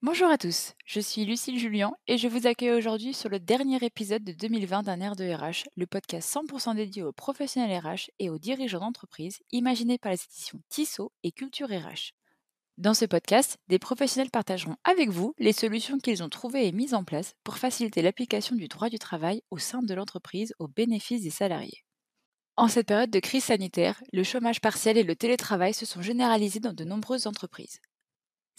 Bonjour à tous, je suis Lucille Julien et je vous accueille aujourd'hui sur le dernier épisode de 2020 d'un air de RH, le podcast 100% dédié aux professionnels RH et aux dirigeants d'entreprise, imaginé par les éditions Tissot et Culture RH. Dans ce podcast, des professionnels partageront avec vous les solutions qu'ils ont trouvées et mises en place pour faciliter l'application du droit du travail au sein de l'entreprise au bénéfice des salariés. En cette période de crise sanitaire, le chômage partiel et le télétravail se sont généralisés dans de nombreuses entreprises.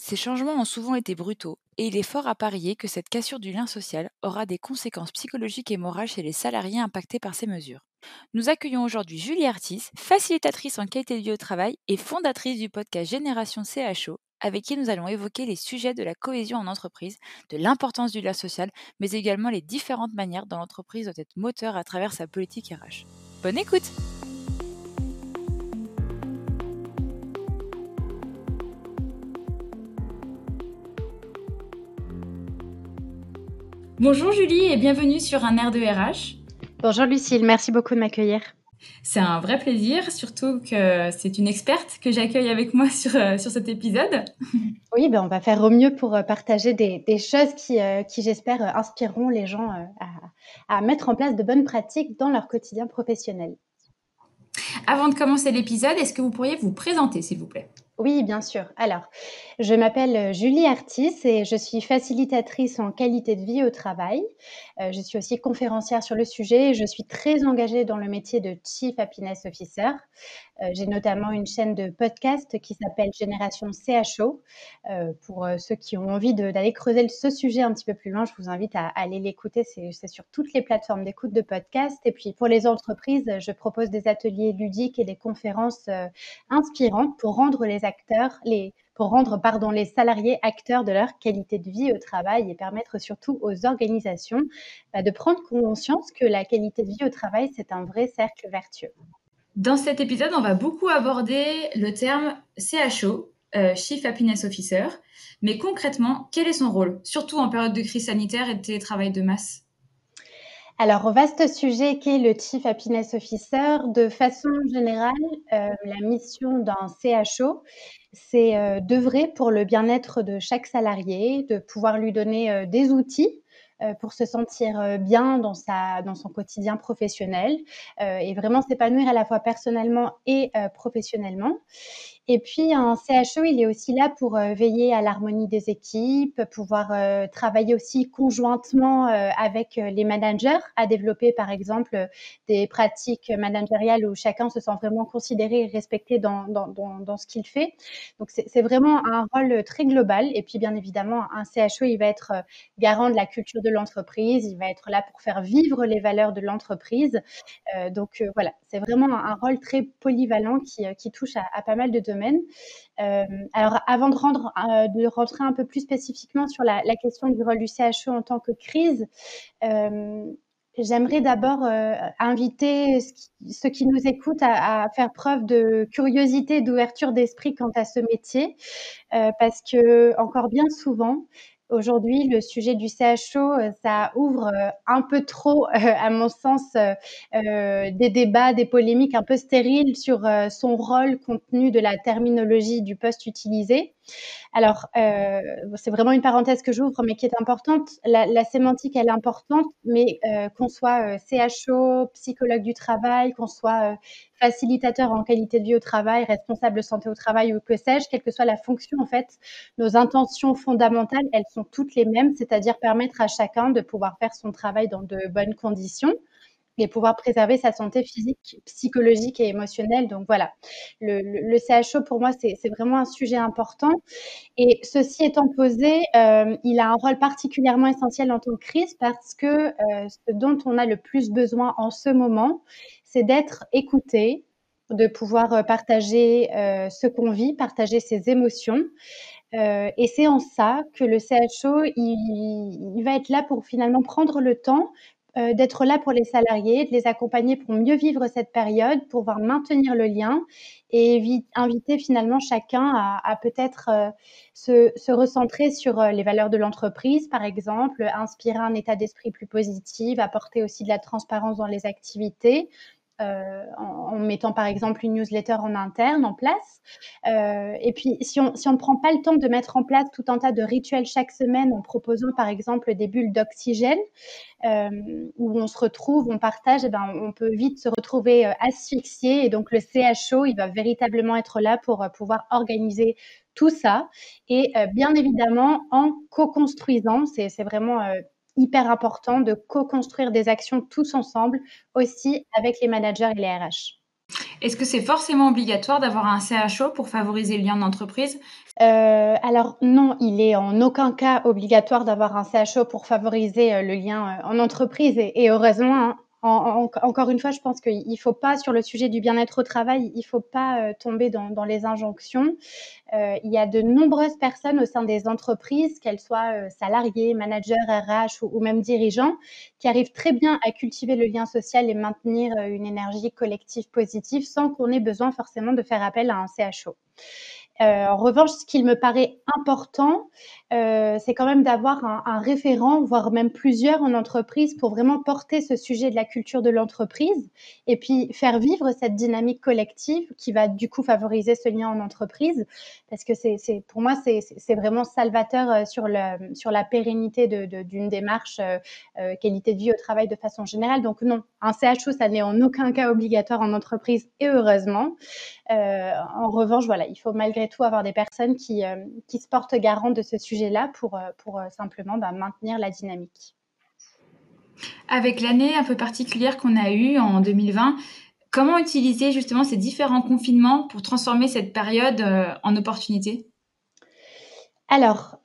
Ces changements ont souvent été brutaux, et il est fort à parier que cette cassure du lien social aura des conséquences psychologiques et morales chez les salariés impactés par ces mesures. Nous accueillons aujourd'hui Julie Artis, facilitatrice en qualité de vie au travail et fondatrice du podcast Génération CHO, avec qui nous allons évoquer les sujets de la cohésion en entreprise, de l'importance du lien social, mais également les différentes manières dont l'entreprise doit être moteur à travers sa politique RH. Bonne écoute! Bonjour Julie et bienvenue sur un air de RH. Bonjour Lucille, merci beaucoup de m'accueillir. C'est un vrai plaisir, surtout que c'est une experte que j'accueille avec moi sur, euh, sur cet épisode. Oui, ben on va faire au mieux pour euh, partager des, des choses qui, euh, qui j'espère, inspireront les gens à, à mettre en place de bonnes pratiques dans leur quotidien professionnel. Avant de commencer l'épisode, est-ce que vous pourriez vous présenter, s'il vous plaît? Oui, bien sûr. Alors, je m'appelle euh, Julie Artis et je suis facilitatrice en qualité de vie au travail. Euh, je suis aussi conférencière sur le sujet et je suis très engagée dans le métier de Chief Happiness Officer. Euh, j'ai notamment une chaîne de podcast qui s'appelle Génération CHO. pour ceux qui ont envie d'aller creuser ce sujet un petit peu plus loin, je vous invite à, aller l'écouter. C'est sur toutes les plateformes d'écoute de podcast. Et puis, pour les entreprises, je propose des ateliers ludiques et des conférences inspirantes pour rendre les pour rendre pardon, les salariés acteurs de leur qualité de vie au travail et permettre surtout aux organisations bah, de prendre conscience que la qualité de vie au travail, c'est un vrai cercle vertueux. Dans cet épisode, on va beaucoup aborder le terme CHO, euh, Chief Happiness Officer. Mais concrètement, quel est son rôle, surtout en période de crise sanitaire et de télétravail de masse? Alors, vaste sujet qu'est le Chief Happiness Officer. De façon générale, euh, la mission d'un CHO, c'est euh, d'œuvrer pour le bien-être de chaque salarié, de pouvoir lui donner euh, des outils euh, pour se sentir bien dans, sa, dans son quotidien professionnel et vraiment s'épanouir à la fois personnellement et professionnellement. Et puis, un CHO, il est aussi là pour euh, veiller à l'harmonie des équipes, pouvoir euh, travailler aussi conjointement euh, avec les managers à développer, par exemple, des pratiques managériales où chacun se sent vraiment considéré et respecté dans, dans, ce qu'il fait. Donc, c'est vraiment un rôle très global. Et puis, bien évidemment, un CHO, il va être garant de la culture de l'entreprise, il va être là pour faire vivre les valeurs de l'entreprise. donc, voilà, c'est vraiment un, rôle très polyvalent qui, qui touche à, à pas mal de domaines euh, alors, avant euh, de rentrer un peu plus spécifiquement sur la, question du rôle du CHE en tant que crise, euh, j'aimerais d'abord inviter ceux qui nous écoutent à, faire preuve de curiosité d'ouverture d'esprit quant à ce métier, parce que encore bien souvent, Aujourd'hui, le sujet du CHO, euh, ça ouvre euh, un peu trop, euh, à mon sens, des débats, des polémiques un peu stériles sur son rôle compte tenu de la terminologie du poste utilisé. Alors, euh, c'est vraiment une parenthèse que j'ouvre, mais qui est importante. La, sémantique, elle est importante, mais euh, qu'on soit euh, CHO, psychologue du travail, qu'on soit facilitateur en qualité de vie au travail, responsable santé au travail ou que sais-je, quelle que soit la fonction, en fait, nos intentions fondamentales, elles sont toutes les mêmes, c'est-à-dire permettre à chacun de pouvoir faire son travail dans de bonnes conditions et pouvoir préserver sa santé physique, psychologique et émotionnelle. Donc voilà, le, CHO pour moi c'est vraiment un sujet important. Et ceci étant posé, euh, il a un rôle particulièrement essentiel en temps de crise parce que euh, ce dont on a le plus besoin en ce moment, c'est d'être écouté, de pouvoir euh, partager ce qu'on vit, partager ses émotions. et c'est en ça que le CHO, il, il, va être là pour finalement prendre le temps euh, d'être là pour les salariés, de les accompagner pour mieux vivre cette période, pour pouvoir maintenir le lien et inviter finalement chacun à, peut-être euh, se, recentrer sur euh, les valeurs de l'entreprise, par exemple, inspirer un état d'esprit plus positif, apporter aussi de la transparence dans les activités, en, mettant par exemple une newsletter en interne en place. et puis, si on si ne prend pas le temps de mettre en place tout un tas de rituels chaque semaine en proposant par exemple des bulles d'oxygène, où on se retrouve, on partage, eh ben, on peut vite se retrouver asphyxié. Et donc, le CHO, il va véritablement être là pour pouvoir organiser tout ça. Et bien évidemment, en co-construisant, c'est vraiment hyper important de co-construire des actions tous ensemble, aussi avec les managers et les RH. Est-ce que c'est forcément obligatoire d'avoir un CHO pour favoriser le lien d'entreprise? Euh, Alors non, il est en aucun cas obligatoire d'avoir un CHO pour favoriser euh, le lien euh, en entreprise et, heureusement, hein, encore une fois, je pense qu'il ne faut pas, sur le sujet du bien-être au travail, il ne faut pas euh, tomber dans, les injonctions. Euh, il y a de nombreuses personnes au sein des entreprises, qu'elles soient euh, salariés, managers, RH ou, même dirigeants, qui arrivent très bien à cultiver le lien social et maintenir une énergie collective positive sans qu'on ait besoin forcément de faire appel à un CHO. En revanche, ce qu'il me paraît important, euh, c'est quand même d'avoir un, référent, voire même plusieurs en entreprise pour vraiment porter ce sujet de la culture de l'entreprise et puis faire vivre cette dynamique collective qui va du coup favoriser ce lien en entreprise parce que c'est, pour moi c'est, vraiment salvateur euh, sur, la pérennité d'une démarche euh, qualité de vie au travail de façon générale. Donc non, un CHO ça n'est en aucun cas obligatoire en entreprise et heureusement. en revanche, voilà, il faut malgré tout avoir des personnes qui, qui se portent garant de ce sujet là pour, euh, pour euh, simplement bah, maintenir la dynamique. Avec l'année un peu particulière qu'on a eue en 2020, comment utiliser justement ces différents confinements pour transformer cette période euh, en opportunité? Alors,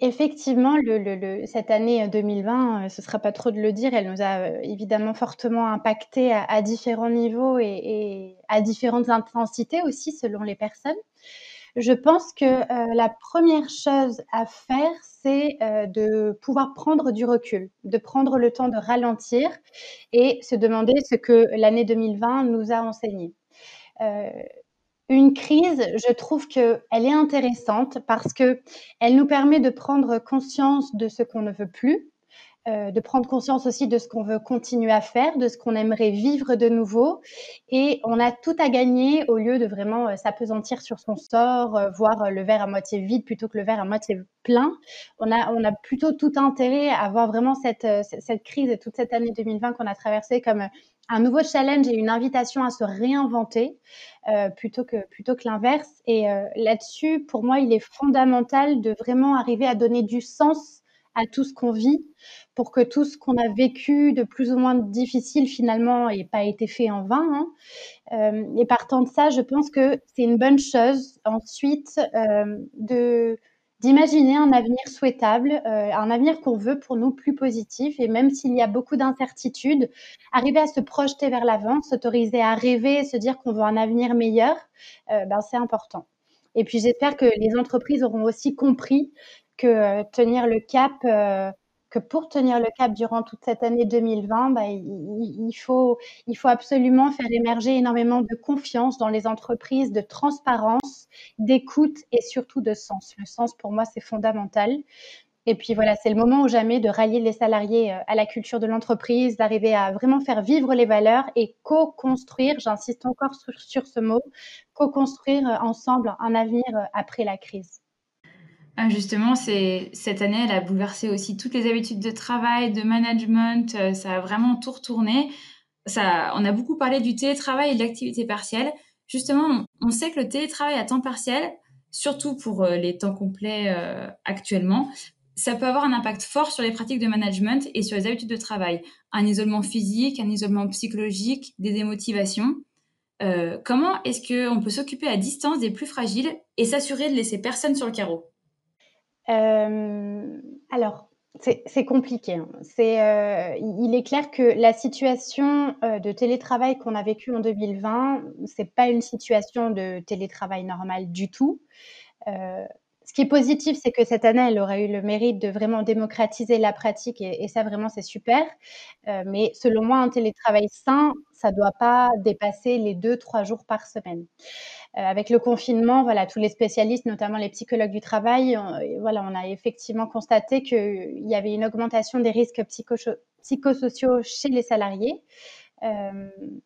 effectivement, le, cette année 2020, ce ne sera pas trop de le dire, elle nous a évidemment fortement impacté à, différents niveaux et, et, à différentes intensités aussi selon les personnes. Je pense que euh, la première chose à faire, c'est euh, de pouvoir prendre du recul, de prendre le temps de ralentir et se demander ce que l'année 2020 nous a enseigné. Euh, une crise, je trouve qu'elle est intéressante parce qu'elle nous permet de prendre conscience de ce qu'on ne veut plus, euh, de prendre conscience aussi de ce qu'on veut continuer à faire, de ce qu'on aimerait vivre de nouveau. Et on a tout à gagner au lieu de vraiment euh, s'apesantir sur son sort, euh, voir le verre à moitié vide plutôt que le verre à moitié plein. On a, plutôt tout intérêt à voir vraiment cette crise et toute cette année 2020 qu'on a traversée comme un nouveau challenge et une invitation à se réinventer plutôt que plutôt que l'inverse. Et là-dessus, pour moi, il est fondamental de vraiment arriver à donner du sens à tout ce qu'on vit pour que tout ce qu'on a vécu de plus ou moins difficile finalement n'ait pas été fait en vain. Hein. Euh, et partant de ça, je pense que c'est une bonne chose ensuite euh, de d'imaginer un avenir souhaitable, euh, un avenir qu'on veut pour nous plus positif. Et même s'il y a beaucoup d'incertitudes, arriver à se projeter vers l'avant, s'autoriser à rêver, se dire qu'on veut un avenir meilleur, ben c'est important. Et puis j'espère que les entreprises auront aussi compris que euh, tenir le cap, euh, que pour tenir le cap durant toute cette année 2020, bah, il, faut, il faut absolument faire émerger énormément de confiance dans les entreprises, de transparence, d'écoute et surtout de sens. Le sens, pour moi, c'est fondamental. Et puis voilà, c'est le moment ou jamais de rallier les salariés euh, à la culture de l'entreprise, d'arriver à vraiment faire vivre les valeurs et co-construire, j'insiste encore sur, sur ce mot, co-construire ensemble un avenir après la crise. Ah, justement, c'est cette année, elle a bouleversé aussi toutes les habitudes de travail, de management. Euh, ça a vraiment tout retourné. Ça, on a beaucoup parlé du télétravail et de l'activité partielle. Justement, on sait que le télétravail à temps partiel, surtout pour euh, les temps complets euh, actuellement, ça peut avoir un impact fort sur les pratiques de management et sur les habitudes de travail. Un isolement physique, un isolement psychologique, des démotivations. comment est-ce qu'on peut s'occuper à distance des plus fragiles et s'assurer de laisser personne sur le carreau? Euh, alors, c'est compliqué. Hein. Euh, il est clair que la situation euh, de télétravail qu'on a vécue en 2020, c'est pas une situation de télétravail normal du tout. Ce qui est positif, c'est que cette année, elle aurait eu le mérite de vraiment démocratiser la pratique et, ça vraiment c'est super. mais selon moi, un télétravail sain, ça doit pas dépasser les deux trois jours par semaine. Euh, avec le confinement, voilà, tous les spécialistes, notamment les psychologues du travail, on, on a effectivement constaté qu'il y avait une augmentation des risques psychosociaux chez les salariés.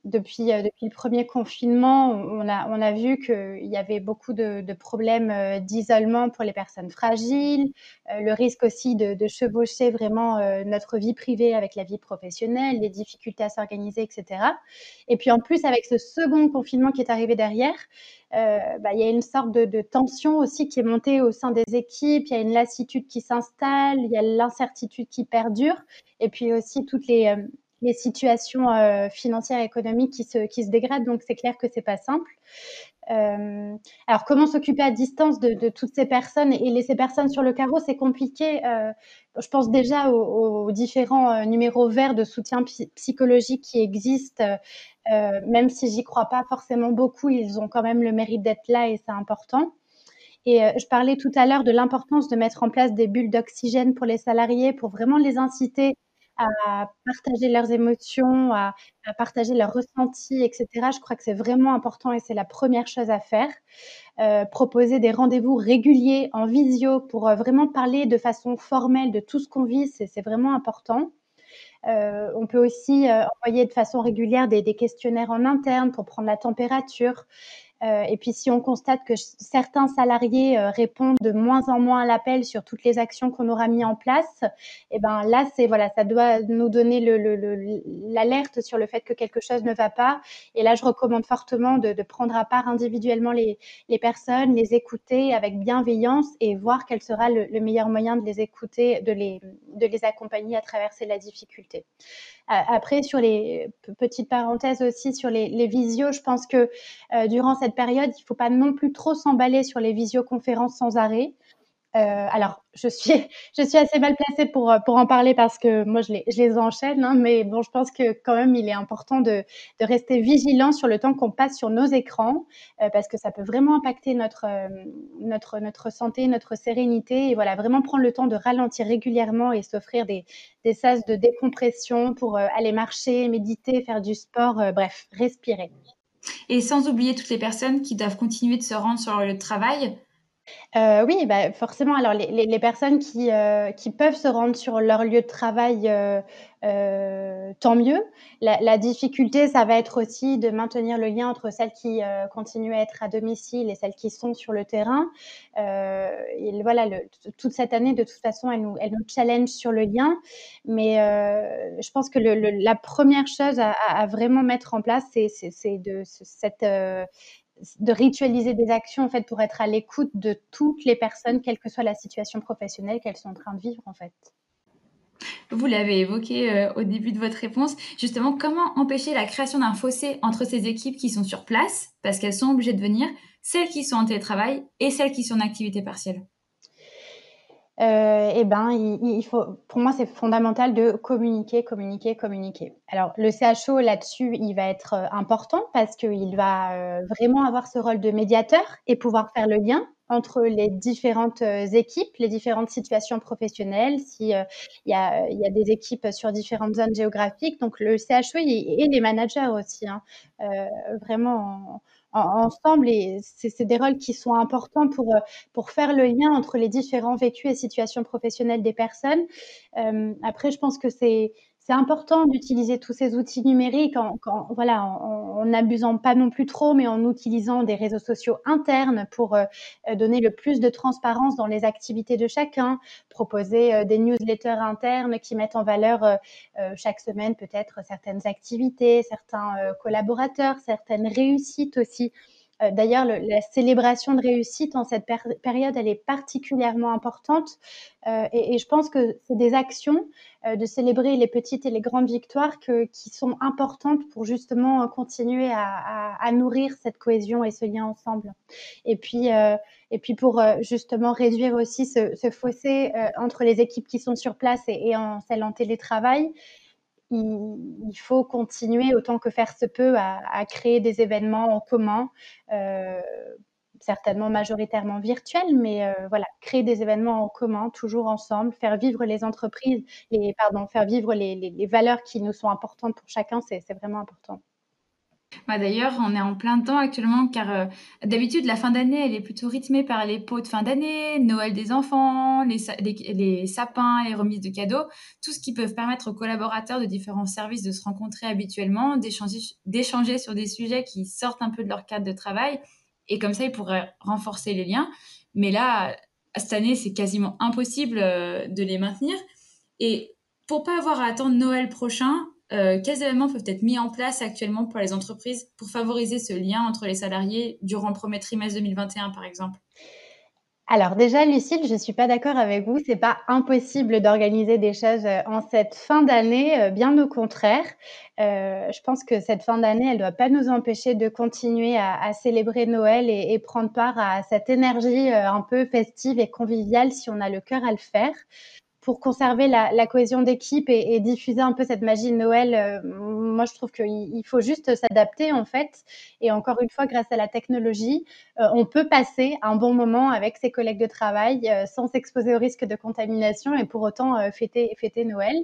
Depuis, depuis le premier confinement, on a, vu qu'il y avait beaucoup de, problèmes d'isolement pour les personnes fragiles, le risque aussi de, chevaucher vraiment notre vie privée avec la vie professionnelle, les difficultés à s'organiser, etc. Et puis en plus, avec ce second confinement qui est arrivé derrière, bah, il y a une sorte de, tension aussi qui est montée au sein des équipes, il y a une lassitude qui s'installe, il y a l'incertitude qui perdure, et puis aussi toutes les les situations euh, financières et économiques qui se, qui se dégradent. Donc, c'est clair que c'est pas simple. Euh, alors, comment s'occuper à distance de, toutes ces personnes et laisser personnes sur le carreau, c'est compliqué. Euh, je pense déjà aux, différents numéros verts de soutien psychologique qui existent, même si j'y crois pas forcément beaucoup, ils ont quand même le mérite d'être là et c'est important. Et je parlais tout à l'heure de l'importance de mettre en place des bulles d'oxygène pour les salariés, pour vraiment les inciter à partager leurs émotions, à, partager leurs ressentis, etc. Je crois que c'est vraiment important et c'est la première chose à faire. Euh, proposer des rendez-vous réguliers en visio pour euh, vraiment parler de façon formelle de tout ce qu'on vit, c'est vraiment important. Euh, on peut aussi envoyer de façon régulière des, des, questionnaires en interne pour prendre la température. Euh, et puis si on constate que certains salariés euh, répondent de moins en moins à l'appel sur toutes les actions qu'on aura mis en place, et eh ben là c'est voilà, ça doit nous donner l'alerte le, sur le fait que quelque chose ne va pas. Et là je recommande fortement de, prendre à part individuellement les, personnes, les écouter avec bienveillance et voir quel sera le, le meilleur moyen de les écouter, de les, de les accompagner à traverser la difficulté. Après, sur les petites parenthèses aussi sur les, les visios, je pense que euh, durant cette période, il ne faut pas non plus trop s'emballer sur les visioconférences sans arrêt. Euh, alors, je suis, je suis assez mal placée pour, pour en parler parce que moi, je les, je les enchaîne, hein, mais bon, je pense que quand même, il est important de, de rester vigilant sur le temps qu'on passe sur nos écrans euh, parce que ça peut vraiment impacter notre, euh, notre, notre santé, notre sérénité. Et voilà, vraiment prendre le temps de ralentir régulièrement et s'offrir des, des sas de décompression pour aller marcher, méditer, faire du sport, bref, respirer. Et sans oublier toutes les personnes qui doivent continuer de se rendre sur le travail euh, oui, bah, forcément. Alors les personnes qui, euh, qui peuvent se rendre sur leur lieu de travail, euh, tant mieux. La difficulté, ça va être aussi de maintenir le lien entre celles qui, continuent à être à domicile et celles qui sont sur le terrain. voilà, toute cette année, de toute façon, elle nous elle nous challenge sur le lien. Mais, je pense que la première chose à vraiment mettre en place, c'est de cette, de ritualiser des actions en fait pour être à l'écoute de toutes les personnes, quelle que soit la situation professionnelle qu'elles sont en train de vivre en fait. Vous l'avez évoqué euh, au début de votre réponse, justement, comment empêcher la création d'un fossé entre ces équipes qui sont sur place, parce qu'elles sont obligées de venir, celles qui sont en télétravail et celles qui sont en activité partielle? Euh, eh ben, il, faut, pour moi, c'est fondamental de communiquer, communiquer, communiquer. Alors, le CHO là-dessus, il va être euh, important parce qu'il va euh, vraiment avoir ce rôle de médiateur et pouvoir faire le lien entre les différentes euh, équipes, les différentes situations professionnelles, si il y, a, y, a, des équipes sur différentes zones géographiques. Donc, le CHO et les managers aussi, hein, vraiment ensemble et c'est des rôles qui sont importants pour, euh, pour faire le lien entre les différents vécus et situations professionnelles des personnes. Euh, après, je pense que c'est c'est important d'utiliser tous ces outils numériques en, voilà, en n'abusant pas non plus trop, mais en utilisant des réseaux sociaux internes pour euh, donner le plus de transparence dans les activités de chacun, proposer euh, des newsletters internes qui mettent en valeur euh, chaque semaine peut-être certaines activités, certains collaborateurs, certaines réussites aussi. Euh, d'ailleurs, la célébration de réussite en cette période, elle est particulièrement importante. Euh, et, je pense que c'est des actions euh, de célébrer les petites et les grandes victoires qui sont importantes pour justement continuer à, nourrir cette cohésion et ce lien ensemble. Et puis, et puis pour justement réduire aussi ce, fossé entre les équipes qui sont sur place et, en celles en télétravail il, faut continuer autant que faire se peut à, créer des événements en commun, euh, certainement majoritairement virtuels, mais euh, voilà, créer des événements en commun, toujours ensemble, faire vivre les entreprises, les, pardon, faire vivre les, les valeurs qui nous sont importantes pour chacun, c'est vraiment important. Bah, d'ailleurs, on est en plein temps actuellement car, heu, d'habitude la fin d'année, elle est plutôt rythmée par les pots de fin d'année, Noël des enfants, les sa les les sapins, les remises de cadeaux, tout ce qui peut permettre aux collaborateurs de différents services de se rencontrer habituellement, d'échanger sur des sujets qui sortent un peu de leur cadre de travail et comme ça, ils pourraient renforcer les liens. Mais là, cette année, c'est quasiment impossible, heu, de les maintenir et pour pas avoir à attendre Noël prochain, euh, quels événements peuvent être mis en place actuellement pour les entreprises pour favoriser ce lien entre les salariés durant le premier trimestre 2021, par exemple? Alors déjà, Lucille, je ne suis pas d'accord avec vous. C'est pas impossible d'organiser des choses euh, en cette fin d'année, euh, bien au contraire. Je pense que cette fin d'année, elle ne doit pas nous empêcher de continuer à, à célébrer Noël et, et, prendre part à cette énergie un peu festive et conviviale si on a le cœur à le faire pour conserver la, cohésion d'équipe et, diffuser un peu cette magie de Noël, euh, moi je trouve qu'il faut juste s'adapter en fait. Et encore une fois, grâce à la technologie, euh, on peut passer un bon moment avec ses collègues de travail euh, sans s'exposer au risque de contamination et pour autant fêter Noël.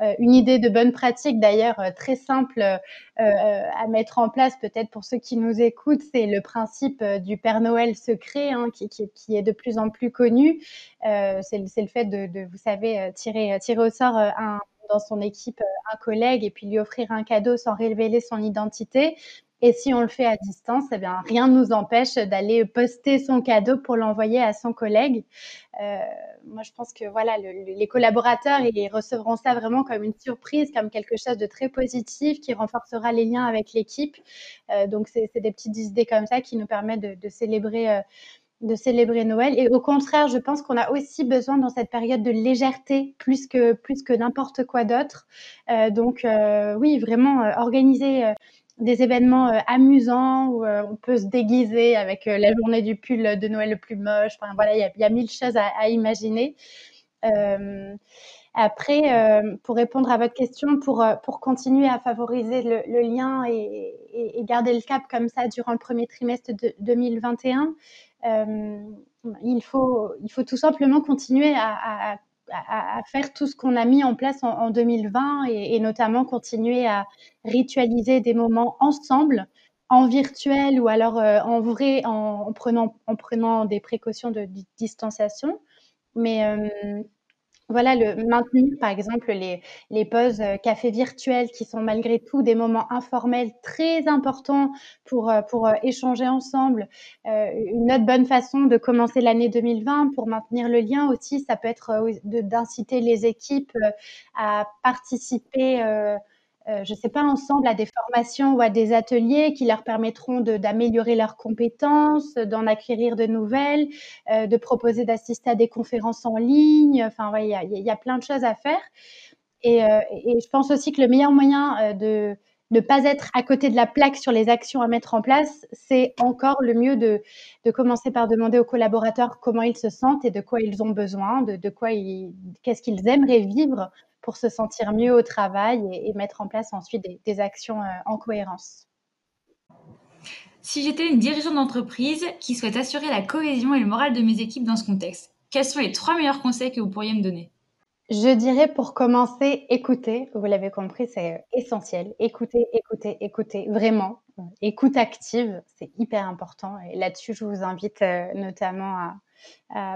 Euh, une idée de bonne pratique d'ailleurs euh, très simple euh, à mettre en place peut-être pour ceux qui nous écoutent, c'est le principe du Père Noël secret hein, qui, est de plus en plus connu. c'est le fait de, vous savez, tirer, au sort dans son équipe un collègue et puis lui offrir un cadeau sans révéler son identité. Et si on le fait à distance, eh bien, rien ne nous empêche d'aller poster son cadeau pour l'envoyer à son collègue. Euh, moi, je pense que voilà, le, les collaborateurs ils recevront ça vraiment comme une surprise, comme quelque chose de très positif qui renforcera les liens avec l'équipe. Euh, donc, c'est des petites idées comme ça qui nous permettent de, célébrer. Euh, de célébrer Noël. Et au contraire, je pense qu'on a aussi besoin dans cette période de légèreté plus que, plus que n'importe quoi d'autre. Donc oui, vraiment organiser des événements euh, amusants où euh, on peut se déguiser avec euh, la journée du pull de Noël le plus moche. Voilà, il y a, mille choses à, imaginer. après, pour répondre à votre question, pour, pour continuer à favoriser le, lien et, garder le cap comme ça durant le premier trimestre de 2021, il, faut, il faut tout simplement continuer à à, faire tout ce qu'on a mis en place en, en 2020 et, notamment continuer à ritualiser des moments ensemble en virtuel ou alors euh, en vrai en, en, prenant, en prenant des précautions de, de distanciation. Mais euh, voilà, le maintenir, par exemple, les, les pauses euh, café virtuelles qui sont malgré tout des moments informels très importants pour, euh, pour euh, échanger ensemble. Euh, une autre bonne façon de commencer l'année 2020 pour maintenir le lien aussi, ça peut être d'inciter les équipes à participer euh, je ne sais pas, ensemble à des formations ou à des ateliers qui leur permettront d'améliorer leurs compétences, d'en acquérir de nouvelles, euh, de proposer d'assister à des conférences en ligne. Enfin, il y, a, plein de choses à faire. Et, euh, je pense aussi que le meilleur moyen de ne pas être à côté de la plaque sur les actions à mettre en place, c'est encore le mieux de, commencer par demander aux collaborateurs comment ils se sentent et de quoi ils ont besoin, de, de quoi qu'est-ce qu'ils aimeraient vivre pour se sentir mieux au travail et, et mettre en place ensuite des, des actions euh, en cohérence. Si j'étais une dirigeante d'entreprise qui souhaite assurer la cohésion et le moral de mes équipes dans ce contexte, quels sont les trois meilleurs conseils que vous pourriez me donner? Je dirais pour commencer, écouter. Vous l'avez compris, c'est essentiel. Écouter, écouter, écouter. Vraiment. Écoute active, c'est hyper important. Et là-dessus, je vous invite euh, notamment à,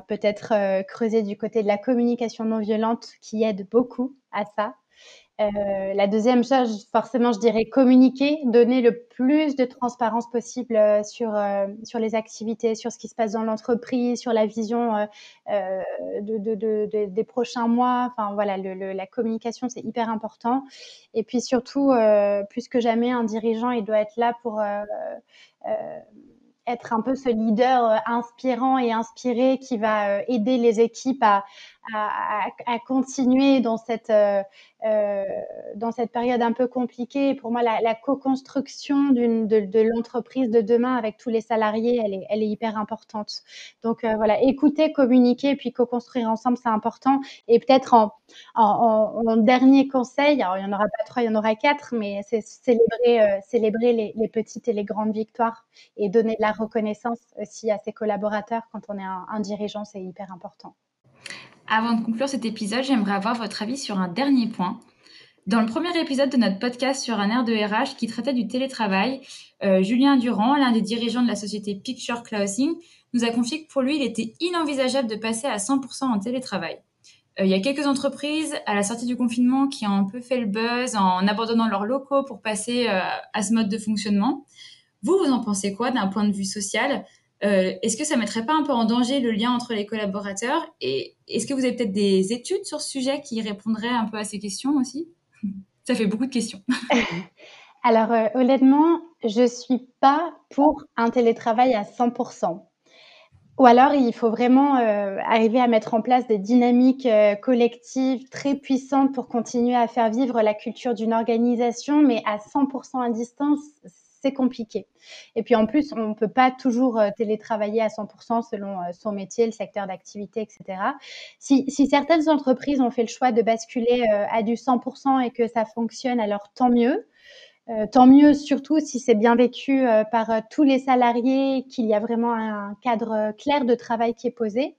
peut-être euh, creuser du côté de la communication non violente qui aide beaucoup à ça. Euh, la deuxième chose, forcément, je dirais communiquer, donner le plus de transparence possible euh, sur, sur les activités, sur ce qui se passe dans l'entreprise, sur la vision de, de, de, des prochains mois. Enfin, voilà, la communication, c'est hyper important. Et puis surtout, plus que jamais, un dirigeant, il doit être là pour être un peu ce leader inspirant et inspiré qui va aider les équipes à, à, continuer dans cette, euh, euh, dans cette période un peu compliquée. Pour moi, la, co-construction de, l'entreprise de demain avec tous les salariés, elle est, hyper importante. Donc euh, voilà, écouter, communiquer, puis co-construire ensemble, c'est important. Et peut-être en, dernier conseil, alors il n'y en aura pas trois, il y en aura quatre, mais c'est célébrer, les, petites et les grandes victoires et donner de la reconnaissance aussi à ses collaborateurs quand on est un dirigeant, c'est hyper important. Avant de conclure cet épisode, j'aimerais avoir votre avis sur un dernier point. Dans le premier épisode de notre podcast sur un air de RH qui traitait du télétravail, euh, Julien Durand, l'un des dirigeants de la société Picture Closing, nous a confié que pour lui, il était inenvisageable de passer à 100% en télétravail. Euh, il y a quelques entreprises à la sortie du confinement qui ont un peu fait le buzz en abandonnant leurs locaux pour passer euh, à ce mode de fonctionnement. Vous, vous en pensez quoi d'un point de vue social? Euh, Est-ce que ça mettrait pas un peu en danger le lien entre les collaborateurs Et est-ce que vous avez peut-être des études sur ce sujet qui répondraient un peu à ces questions aussi? Ça fait beaucoup de questions. Alors honnêtement, je suis pas pour un télétravail à 100%. Ou alors, il faut vraiment euh, arriver à mettre en place des dynamiques euh, collectives très puissantes pour continuer à faire vivre la culture d'une organisation, mais à 100% à distance, c'est compliqué. Et puis en plus, on ne peut pas toujours euh, télétravailler à 100% selon son métier, le secteur d'activité, etc. Si, certaines entreprises ont fait le choix de basculer à du 100% et que ça fonctionne, alors tant mieux. Euh, tant mieux, surtout si c'est bien vécu euh, par euh, tous les salariés, qu'il y a vraiment un cadre clair de travail qui est posé.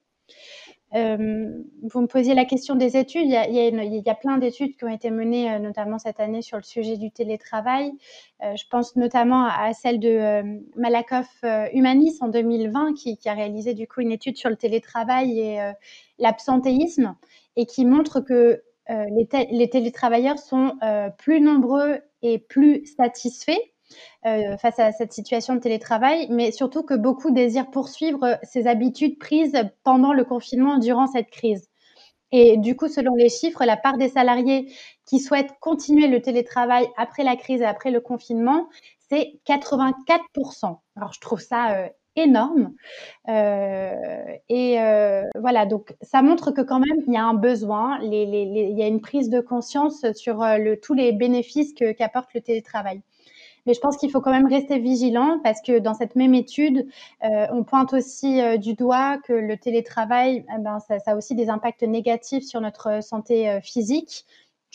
Vous me posiez la question des études. Il y a, plein d'études qui ont été menées, notamment cette année, sur le sujet du télétravail. je pense notamment à, celle de Malakoff Humanis en 2020, qui, a réalisé du coup une étude sur le télétravail et l'absentéisme, et qui montre que les, télétravailleurs sont plus nombreux et plus satisfaits euh, face à cette situation de télétravail, mais surtout que beaucoup désirent poursuivre ces habitudes prises pendant le confinement durant cette crise. Et du coup, selon les chiffres, la part des salariés qui souhaitent continuer le télétravail après la crise et après le confinement, c'est 84%. Alors, je trouve ça euh, énorme. Euh, et voilà, donc ça montre que quand même, il y a un besoin, il y a une prise de conscience sur tous les bénéfices qu'apporte le télétravail. Mais je pense qu'il faut quand même rester vigilant parce que dans cette même étude, euh, on pointe aussi euh, du doigt que le télétravail, eh ben, ça, ça, a aussi des impacts négatifs sur notre santé physique.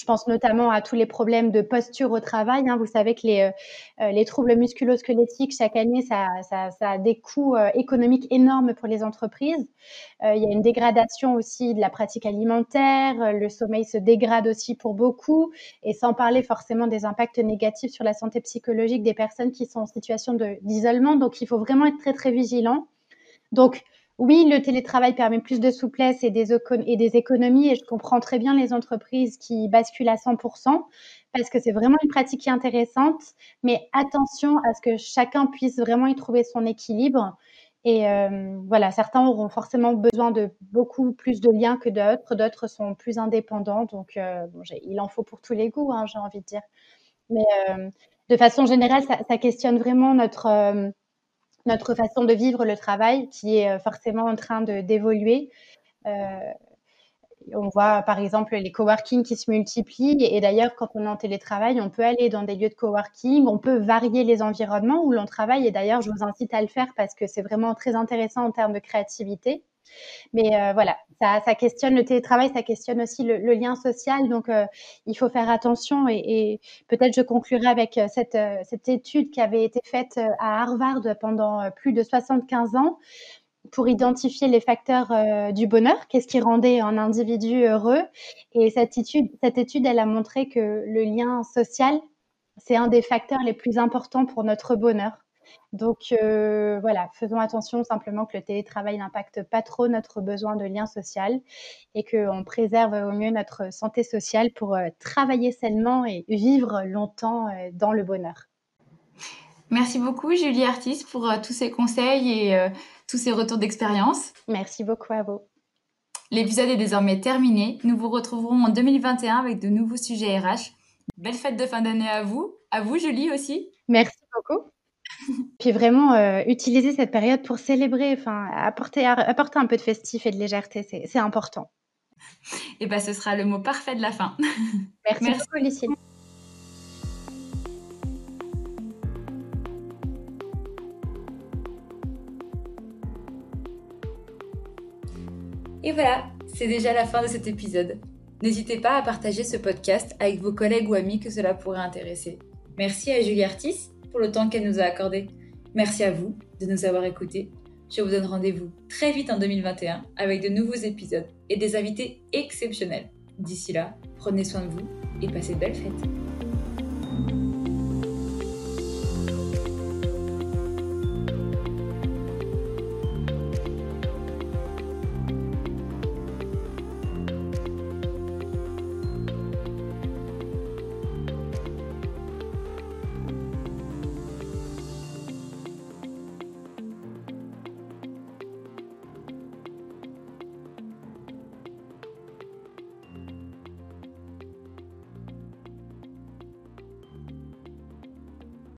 Je pense notamment à tous les problèmes de posture au travail. Hein. Vous savez que les, euh, les troubles musculo-squelettiques, chaque année, ça, a des coûts euh, économiques énormes pour les entreprises. Euh, il y a une dégradation aussi de la pratique alimentaire. Le sommeil se dégrade aussi pour beaucoup. Et sans parler forcément des impacts négatifs sur la santé psychologique des personnes qui sont en situation d'isolement. Donc, il faut vraiment être très, très vigilant. Donc, oui, le télétravail permet plus de souplesse et des, économies et je comprends très bien les entreprises qui basculent à 100% parce que c'est vraiment une pratique intéressante, mais attention à ce que chacun puisse vraiment y trouver son équilibre. Et euh, voilà, certains auront forcément besoin de beaucoup plus de liens que d'autres, d'autres sont plus indépendants, donc euh, il en faut pour tous les goûts, hein, j'ai envie de dire. Mais euh, de façon générale, ça questionne vraiment notre notre façon de vivre le travail qui est euh, forcément en train d'évoluer. Euh, on voit par exemple les coworking qui se multiplient et d'ailleurs quand on est en télétravail, on peut aller dans des lieux de coworking, on peut varier les environnements où l'on travaille et d'ailleurs je vous incite à le faire parce que c'est vraiment très intéressant en termes de créativité. Mais euh, voilà, ça, questionne le télétravail, ça questionne aussi le, lien social. Donc, euh, il faut faire attention. Et, peut-être je conclurai avec euh, cette, étude qui avait été faite à Harvard pendant plus de 75 ans pour identifier les facteurs du bonheur, qu'est-ce qui rendait un individu heureux. Et cette étude, cette étude, elle a montré que le lien social, c'est un des facteurs les plus importants pour notre bonheur. Donc euh, voilà, faisons attention simplement que le télétravail n'impacte pas trop notre besoin de lien social et qu'on préserve au mieux notre santé sociale pour euh, travailler sainement et vivre longtemps euh, dans le bonheur. Merci beaucoup Julie Artis pour tous ces conseils et tous ces retours d'expérience. Merci beaucoup à vous. L'épisode est désormais terminé. Nous vous retrouverons en 2021 avec de nouveaux sujets RH. Belle fête de fin d'année à vous. À vous Julie aussi. Merci beaucoup. Puis vraiment, euh, utiliser cette période pour célébrer, enfin, apporter apporter un peu de festif et de légèreté, c'est important. Et ben, ce sera le mot parfait de la fin. Merci, Merci. beaucoup, Lucille. Et voilà, c'est déjà la fin de cet épisode. N'hésitez pas à partager ce podcast avec vos collègues ou amis que cela pourrait intéresser. Merci à Julie Artis pour le temps qu'elle nous a accordé. Merci à vous de nous avoir écoutés. Je vous donne rendez-vous très vite en 2021 avec de nouveaux épisodes et des invités exceptionnels. D'ici là, prenez soin de vous et passez de belles fêtes.